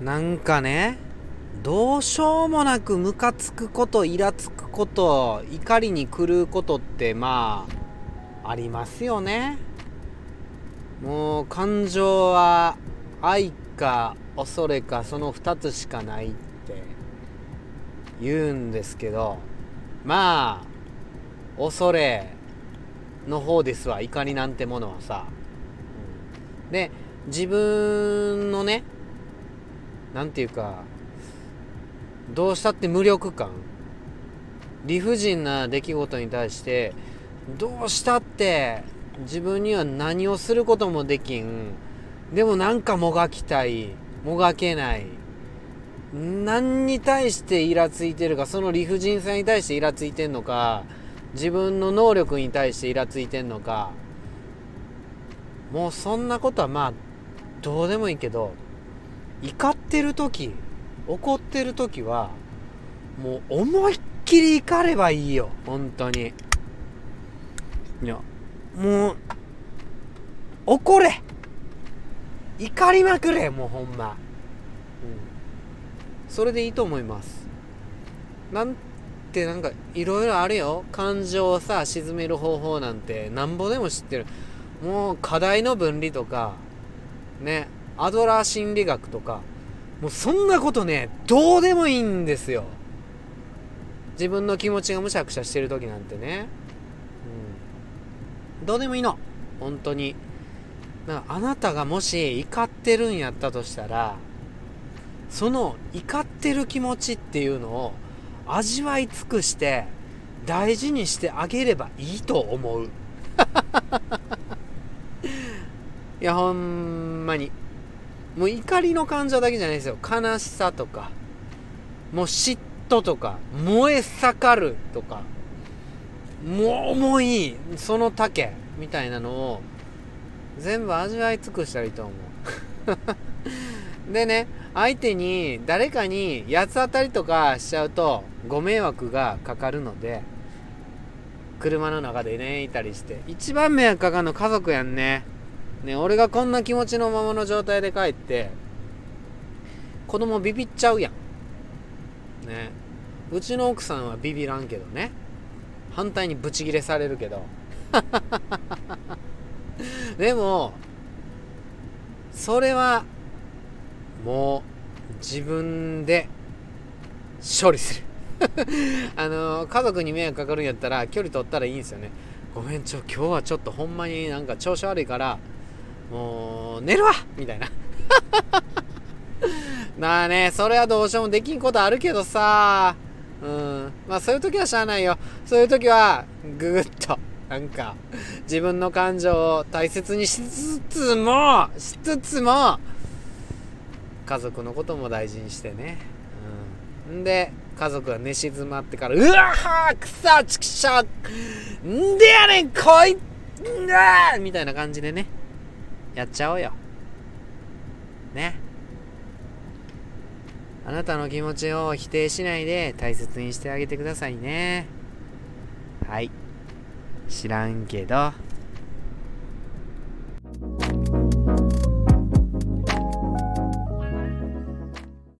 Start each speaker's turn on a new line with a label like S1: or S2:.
S1: なんかねどうしようもなくムカつくことイラつくこと怒りに狂うことってまあありますよね。もう感情は愛か恐れかその2つしかないって言うんですけどまあ恐れの方ですわ怒りなんてものはさ、で自分のね何て言うかどうしたって無力感。理不尽な出来事に対してどうしたって自分には何をすることもできん。でもなんかもがきたい。もがけない。何に対してイラついてるかその理不尽さに対してイラついてんのか。自分の能力に対してイラついてんのか。もうそんなことはまあどうでもいいけど怒ってる時怒ってる時はもう思いっきり怒ればいいよ。本当に。いやもう怒れ。怒りまくれもうほんま、うん、それでいいと思います。なんてなんかいろいろあるよ。感情をさ沈める方法なんてなんぼでも知ってる。もう課題の分離とかね。アドラー心理学とかもうそんなことねどうでもいいんですよ。自分の気持ちがむしゃくしゃしてる時なんてね、うん、どうでもいいの。本当に。だからあなたがもし怒ってるんやったとしたらその怒ってる気持ちっていうのを味わい尽くして大事にしてあげればいいと思う。いやほんまに。もう怒りの感情だけじゃないですよ。悲しさとか。もう嫉妬とか。燃え盛るとか。もう重い。その丈みたいなのを。全部味わい尽くしたらいいと思う。でね相手に誰かに八つ当たりとかしちゃうとご迷惑がかかるので車の中でねいたりして。一番迷惑かかるの家族やんね。ね俺がこんな気持ちのままの状態で帰って子供ビビっちゃうやん。ね。うちの奥さんはビビらんけどね。反対にブチギレされるけど。でもそれはもう自分で処理する。あの家族に迷惑かかるんやったら距離取ったらいいんですよね。ごめんちょ今日はちょっとほんまになんか調子悪いからもう寝るわみたいな。まあねそれはどうしようもできんことあるけどさ。うん。まあそういう時はしゃあないよ。そういう時はググッとなんか自分の感情を大切にしつつもしつつも家族のことも大事にしてね、うん、んで家族が寝静まってから「うわーくさちくしょんでやねんこいんだ!」みたいな感じでね。やっちゃおうよ。ね。あなたの気持ちを否定しないで大切にしてあげてくださいね。はい。知らんけど。